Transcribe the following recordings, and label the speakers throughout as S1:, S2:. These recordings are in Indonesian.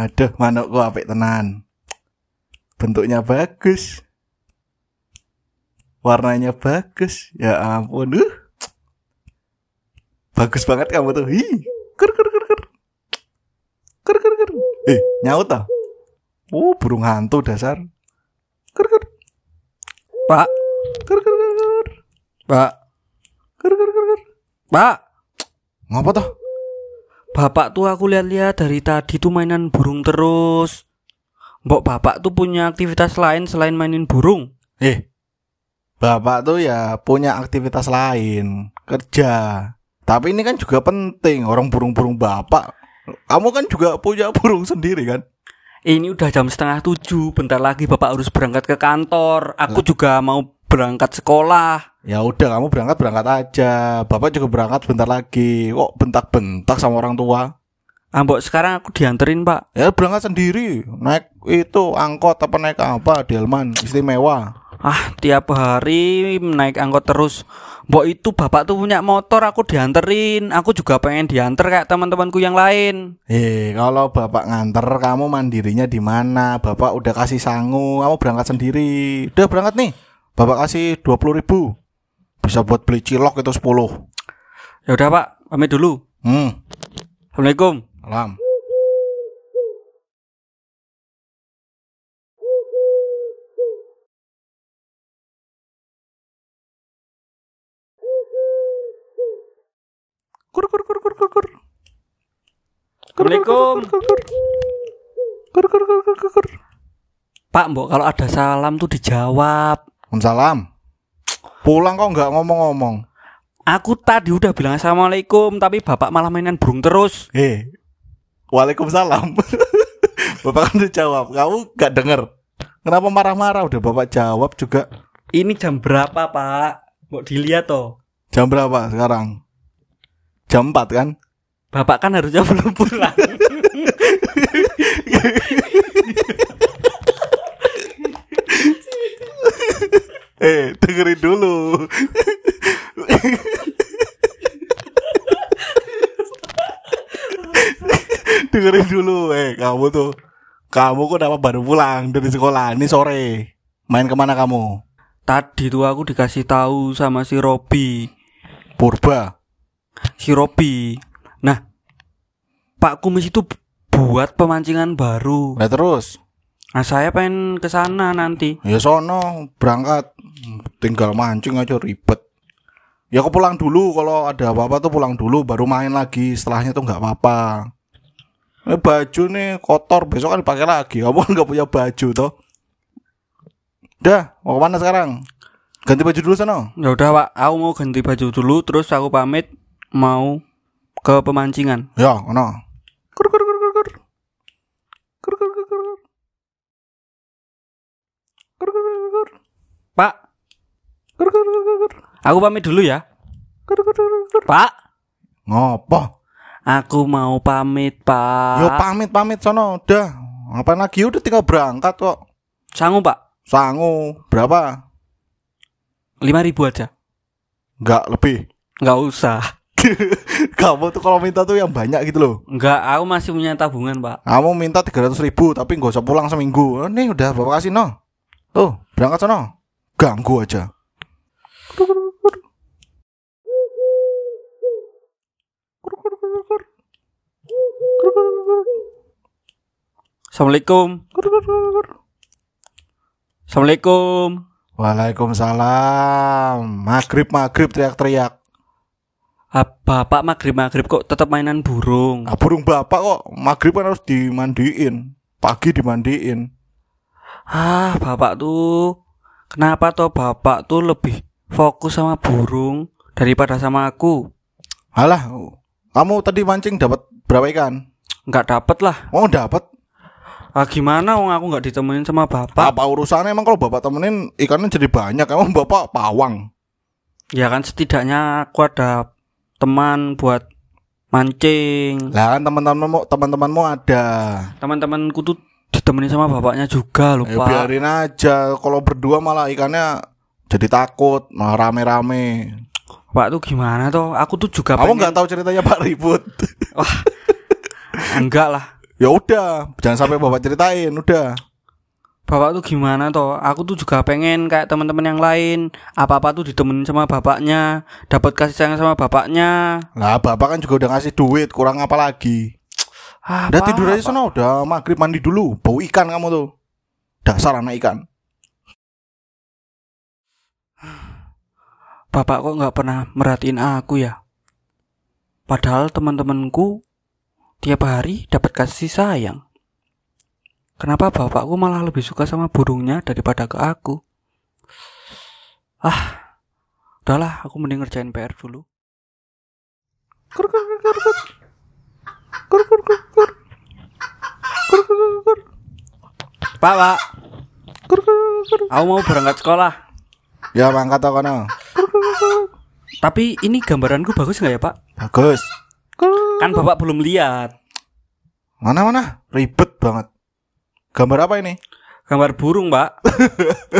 S1: Aduh, manukku apik tenan. Bentuknya bagus. Warnanya bagus. Ya ampun. Uh. Bagus banget kamu tuh. Hi. Ker ker ker ker. Ker ker ker. Eh, nyaut ah. Oh, burung hantu dasar. Ker ker.
S2: Pak,
S1: Ker ker ker ker.
S2: Pak,
S1: Ker ker ker ker.
S2: Pak.
S1: Ngapa toh?
S2: Bapak tuh aku lihat-lihat dari tadi tuh mainan burung terus. Mbok bapak tuh punya aktivitas lain selain mainin burung.
S1: Eh, bapak tuh ya punya aktivitas lain, kerja. Tapi ini kan juga penting, orang burung-burung bapak. Kamu kan juga punya burung sendiri kan?
S2: Ini udah jam setengah tujuh, bentar lagi bapak harus berangkat ke kantor. Aku juga mau berangkat sekolah.
S1: Ya udah kamu berangkat berangkat aja. Bapak juga berangkat bentar lagi. Kok bentak-bentak sama orang tua?
S2: Ambok sekarang aku dianterin pak.
S1: Ya berangkat sendiri. Naik itu angkot apa naik apa? Delman istimewa.
S2: Ah tiap hari naik angkot terus. Mbok itu bapak tuh punya motor, aku dianterin. Aku juga pengen dianter kayak teman-temanku yang lain.
S1: Eh kalau bapak nganter kamu mandirinya di mana? Bapak udah kasih sangu, kamu berangkat sendiri. Udah berangkat nih. Bapak kasih dua puluh ribu. Bisa buat beli cilok itu 10
S2: Ya udah pak, pamit dulu.
S1: Hmm.
S2: Assalamualaikum.
S1: Salam. Kur kur kur kur kur kur.
S2: Assalamualaikum.
S1: Kur kur kur kur kur kur kur.
S2: Pak, mbok kalau ada salam tuh dijawab.
S1: Salam. Pulang kok nggak ngomong-ngomong.
S2: Aku tadi udah bilang assalamualaikum, tapi bapak malah mainan burung terus.
S1: Eh, Waalaikumsalam. bapak kan udah jawab, kamu gak denger. Kenapa marah-marah? Udah bapak jawab juga.
S2: Ini jam berapa, Pak? Mbok dilihat toh.
S1: Jam berapa sekarang? Jam 4 kan?
S2: Bapak kan harusnya belum pulang.
S1: Eh, dengerin dulu. dengerin dulu, eh kamu tuh. Kamu kok kenapa baru pulang dari sekolah ini sore? Main ke mana kamu?
S2: Tadi tuh aku dikasih tahu sama si Robi.
S1: Purba.
S2: Si Robi. Nah, Pak Kumis itu buat pemancingan baru.
S1: Nah terus,
S2: Nah, saya pengen ke sana nanti.
S1: ya sono berangkat. Tinggal mancing aja ribet. Ya aku pulang dulu kalau ada apa-apa tuh pulang dulu baru main lagi. Setelahnya tuh nggak apa-apa. Eh, baju nih kotor besok kan dipakai lagi. Kamu kan nggak punya baju toh. Udah, mau ke mana sekarang? Ganti baju dulu sana.
S2: Ya udah, Pak. Aku mau ganti baju dulu terus aku pamit mau ke pemancingan.
S1: Ya? Kur kur kur kur kur. Kur kur kur kur. Kur kur kur kur.
S2: Pak,
S1: Kur kur kur kur
S2: aku pamit dulu ya.
S1: Kur kur kur kur.
S2: Pak,
S1: Ngopo?
S2: aku mau pamit, Pak.
S1: Yo pamit pamit sono udah. Ngapain lagi udah tinggal berangkat kok.
S2: Sanggup, Pak?
S1: Sangu berapa?
S2: 5000 aja.
S1: Enggak lebih.
S2: Enggak usah.
S1: Kamu tuh kalau minta tuh yang banyak gitu loh.
S2: Enggak, aku masih punya tabungan, Pak.
S1: Kamu minta 300 ribu tapi nggak usah pulang seminggu. Nih udah bapak kasih no. Tuh berangkat sono. Ganggu aja.
S2: Assalamualaikum. Assalamualaikum.
S1: Waalaikumsalam. Maghrib maghrib teriak-teriak.
S2: Ah, Bapak maghrib-maghrib kok tetap mainan burung.
S1: Nah, burung bapak kok maghrib kan harus dimandiin. Pagi dimandiin.
S2: Ah, Bapak tuh kenapa toh Bapak tuh lebih fokus sama burung daripada sama aku?
S1: Alah, kamu tadi mancing dapat berapa ikan?
S2: Enggak dapet lah.
S1: Oh dapat.
S2: Ah, gimana wong aku nggak ditemenin sama Bapak?
S1: Apa urusannya emang kalau bapak temenin ikannya jadi banyak? Emang bapak pawang.
S2: Ya kan setidaknya aku ada teman buat mancing.
S1: Lah kan teman-temanmu teman-temanmu ada.
S2: Teman-temanku tuh ditemenin sama bapaknya juga
S1: Ya
S2: Pak.
S1: biarin aja. Kalau berdua malah ikannya jadi takut, malah rame-rame.
S2: Pak tuh gimana toh? Aku tuh juga
S1: Kamu
S2: pengen
S1: nggak tahu ceritanya Pak Ribut?
S2: enggak lah.
S1: Ya udah, jangan sampai bapak ceritain, udah.
S2: Bapak tuh gimana toh? Aku tuh juga pengen kayak teman-teman yang lain. Apa-apa tuh ditemenin sama bapaknya, dapat kasih sayang sama bapaknya.
S1: Lah, bapak kan juga udah ngasih duit, kurang apa lagi?
S2: Ah,
S1: Udah tidur aja sana, udah maghrib mandi dulu. Bau ikan kamu tuh. Dasar anak ikan.
S2: Bapak kok nggak pernah merhatiin aku ya? Padahal teman-temanku tiap hari dapat kasih sayang. Kenapa bapakku malah lebih suka sama burungnya daripada ke aku? Ah, udahlah, aku mending ngerjain PR dulu.
S1: Kur, kur, kur, kur, kur. Kur, kur, kur, kur. Kur, kur, kur, kur.
S2: Pak, Pak,
S1: Kur, kur, kur.
S2: aku mau berangkat sekolah.
S1: Ya, mangkat tau kana. Kur, kur, kur.
S2: Tapi ini gambaranku bagus nggak ya, Pak?
S1: Bagus. Kur.
S2: Kan bapak belum lihat.
S1: Mana mana? Ribet banget. Gambar apa ini?
S2: Gambar burung, Pak.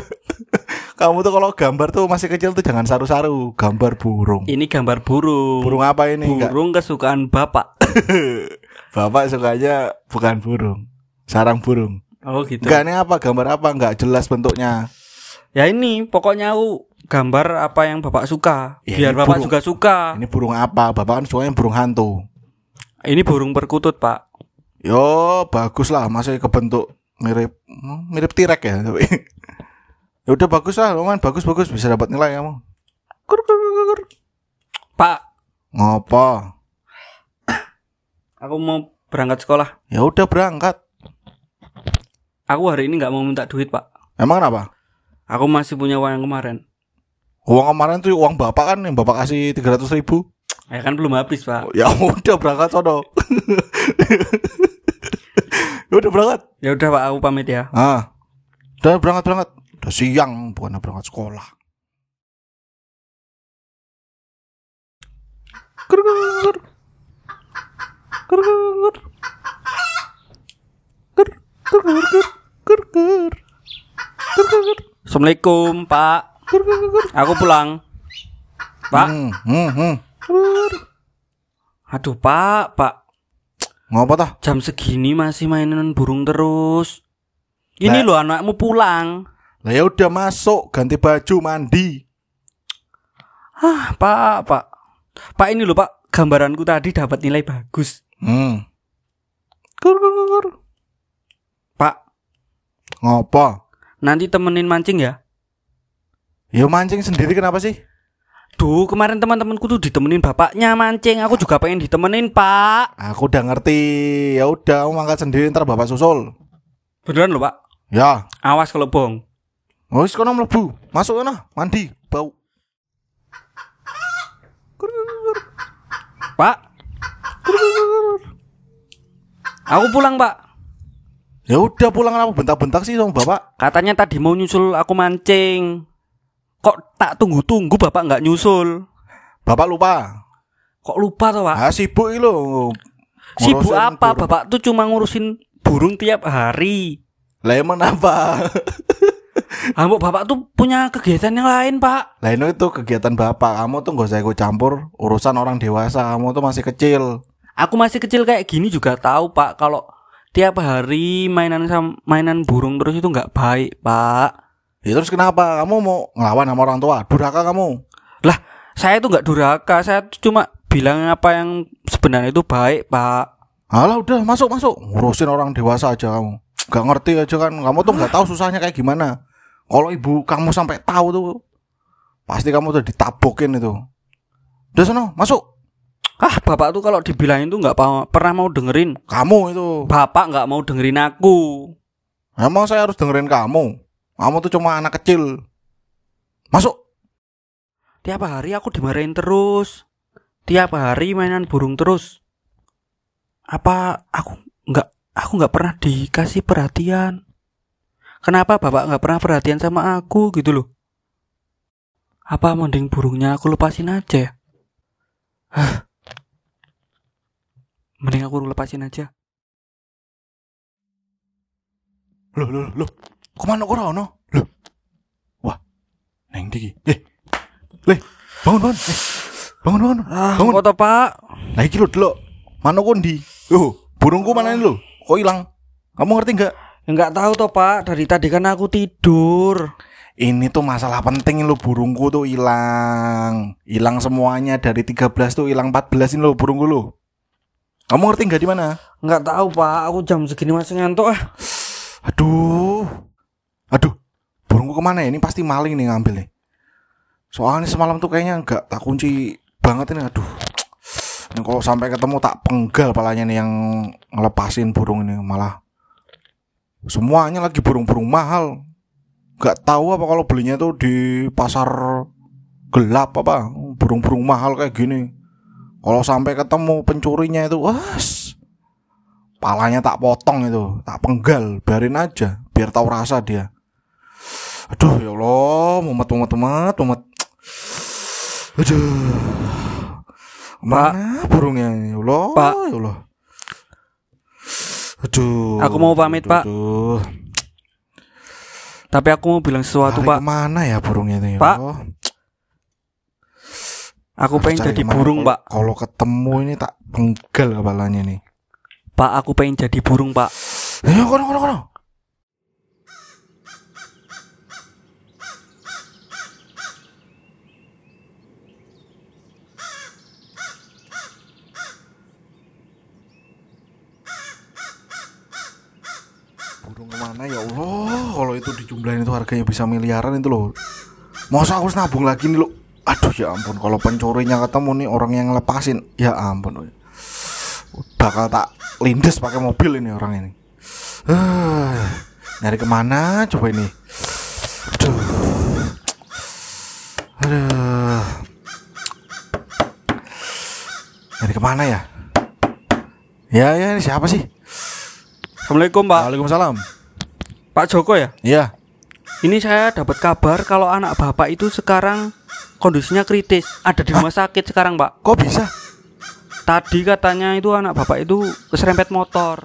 S1: Kamu tuh kalau gambar tuh masih kecil tuh jangan saru-saru. Gambar burung.
S2: Ini gambar burung.
S1: Burung apa ini? Enggak.
S2: Burung kesukaan bapak.
S1: Bapak sukanya bukan burung. Sarang burung.
S2: Oh gitu.
S1: Enggak ini apa? Gambar apa? Enggak jelas bentuknya.
S2: Ya ini pokoknya aku gambar apa yang bapak suka.
S1: Ya,
S2: Biar bapak
S1: burung.
S2: juga suka.
S1: Ini burung apa? Bapak kan sukanya burung hantu.
S2: Ini burung perkutut pak.
S1: Yo, bagus lah, masih kebentuk mirip mirip tirek ya, tapi. ya udah bagus lah, Roman, bagus bagus bisa dapat nilai kamu. Kur, kur, kur, kur.
S2: Pak,
S1: Ngopo?
S2: aku mau berangkat sekolah.
S1: Ya udah berangkat.
S2: Aku hari ini nggak mau minta duit pak.
S1: Emang kenapa?
S2: Aku masih punya uang yang kemarin.
S1: Uang kemarin tuh uang bapak kan yang bapak kasih 300 ribu.
S2: Ya kan belum habis pak.
S1: Ya udah berangkat sono. ya udah berangkat.
S2: Ya udah pak, aku pamit ya.
S1: Ah. Udah berangkat berangkat. Udah siang bukan berangkat sekolah.
S2: Assalamualaikum pak. Aku pulang. Pak.
S1: Hmm, hmm, hmm.
S2: Aduh pak, pak.
S1: Ngapa tah?
S2: Jam segini masih mainan burung terus. Ini loh anakmu pulang.
S1: Lah ya udah masuk, ganti baju, mandi.
S2: Ah, Pak, Pak. Pak ini loh, Pak. Gambaranku tadi dapat nilai bagus.
S1: Hmm. Kur, kur, kur.
S2: Pak,
S1: Ngapa?
S2: nanti temenin mancing ya.
S1: Ya mancing sendiri kenapa sih?
S2: Duh, kemarin teman-temanku tuh ditemenin bapaknya mancing. Aku juga pengen ditemenin, Pak.
S1: Aku udah ngerti. Ya udah, kamu angkat sendiri ntar bapak susul.
S2: Beneran loh, Pak.
S1: Ya.
S2: Awas kalau bohong.
S1: Oh, wis kono mlebu. Masuk kono, mandi, bau.
S2: Pak. Aku pulang, Pak.
S1: Ya udah pulang kenapa bentak-bentak sih sama bapak?
S2: Katanya tadi mau nyusul aku mancing. Kok tak tunggu-tunggu Bapak nggak nyusul?
S1: Bapak lupa.
S2: Kok lupa toh, Pak?
S1: Ah sibuk lho.
S2: Sibuk apa?
S1: burung.
S2: Bapak tuh cuma ngurusin burung tiap hari.
S1: Lah emang apa?
S2: Ambok Bapak tuh punya kegiatan yang lain, Pak.
S1: Lah ini itu kegiatan bapak. Kamu tuh gak usah ikut campur urusan orang dewasa. Kamu tuh masih kecil.
S2: Aku masih kecil kayak gini juga tahu, Pak, kalau tiap hari mainan sam mainan burung terus itu nggak baik, Pak.
S1: Ya terus kenapa? Kamu mau ngelawan sama orang tua? Durhaka kamu.
S2: Lah, saya itu nggak durhaka, saya cuma bilang apa yang sebenarnya itu baik, Pak.
S1: Alah udah masuk masuk. Ngurusin orang dewasa aja kamu. Gak ngerti aja kan. Kamu tuh nggak tahu susahnya kayak gimana. Kalau ibu kamu sampai tahu tuh pasti kamu tuh ditabokin itu. Udah sana masuk.
S2: Ah, Bapak tuh kalau dibilangin tuh nggak pernah mau dengerin.
S1: Kamu itu.
S2: Bapak nggak mau dengerin aku.
S1: Emang saya harus dengerin kamu. Kamu tuh cuma anak kecil. Masuk.
S2: Tiap hari aku dimarahin terus. Tiap hari mainan burung terus. Apa aku nggak aku nggak pernah dikasih perhatian? Kenapa bapak nggak pernah perhatian sama aku gitu loh? Apa mending burungnya aku lepasin aja? ya? Hah. Mending aku lepasin aja.
S1: Loh, loh, loh. Ke mana kok ono? Loh. Wah. Neng diki. Eh. Le, bangun, bangun. Eh. Bangun, bangun.
S2: Ah,
S1: bangun.
S2: kok toh, Pak?
S1: Lah iki lho, delok. Mana kok ndi? Oh, burungku mana ini lho? Kok hilang? Kamu ngerti nggak?
S2: Enggak tahu toh pak. Dari tadi kan aku tidur.
S1: Ini tuh masalah penting lo burungku tuh hilang. Hilang semuanya dari 13 tuh hilang 14 ini lo burungku lo. Kamu ngerti nggak di mana?
S2: Enggak tahu pak. Aku jam segini masih ngantuk ah.
S1: Aduh. Aduh. Burungku ke mana ya? Ini pasti maling nih ngambil nih. Soalnya semalam tuh kayaknya nggak tak kunci banget ini. Aduh. Ini kalau sampai ketemu tak penggal palanya nih yang ngelepasin burung ini malah semuanya lagi burung-burung mahal. Gak tahu apa kalau belinya tuh di pasar gelap apa burung-burung mahal kayak gini. Kalau sampai ketemu pencurinya itu, was palanya tak potong itu, tak penggal, biarin aja, biar tahu rasa dia. Aduh ya Allah, mumet mumet mumet mumet. Aduh. Mana burungnya ini? Ya Allah,
S2: Pak.
S1: ya Allah. Aduh.
S2: Aku mau pamit, Pak.
S1: Aduh.
S2: Tapi aku mau bilang sesuatu
S1: Lari
S2: pak.
S1: Ke mana ya burungnya itu? ya
S2: Pak.
S1: Allah?
S2: Aku
S1: Harus
S2: pengen jadi burung pak.
S1: Kalau ketemu ini tak penggal kepalanya nih.
S2: Pak aku pengen jadi burung pak.
S1: Ayo kono kono kono. Ke mana ya Allah Kalau itu dijumlahin itu harganya bisa miliaran itu loh. Masa aku harus nabung lagi nih loh Aduh ya ampun. Kalau pencurinya ketemu nih orang yang lepasin Ya ampun Bakal tak lindes pakai mobil ini orang ini. Ah, Nyari ke mana? Coba ini. Aduh. Aduh. Nyari ke mana ya? Ya ya ini siapa sih?
S2: Assalamualaikum pak.
S1: Waalaikumsalam
S2: Pak Joko ya.
S1: Iya
S2: Ini saya dapat kabar kalau anak bapak itu sekarang kondisinya kritis. Ada di rumah sakit sekarang pak.
S1: Kok bisa
S2: Tadi katanya itu anak bapak itu keserempet motor.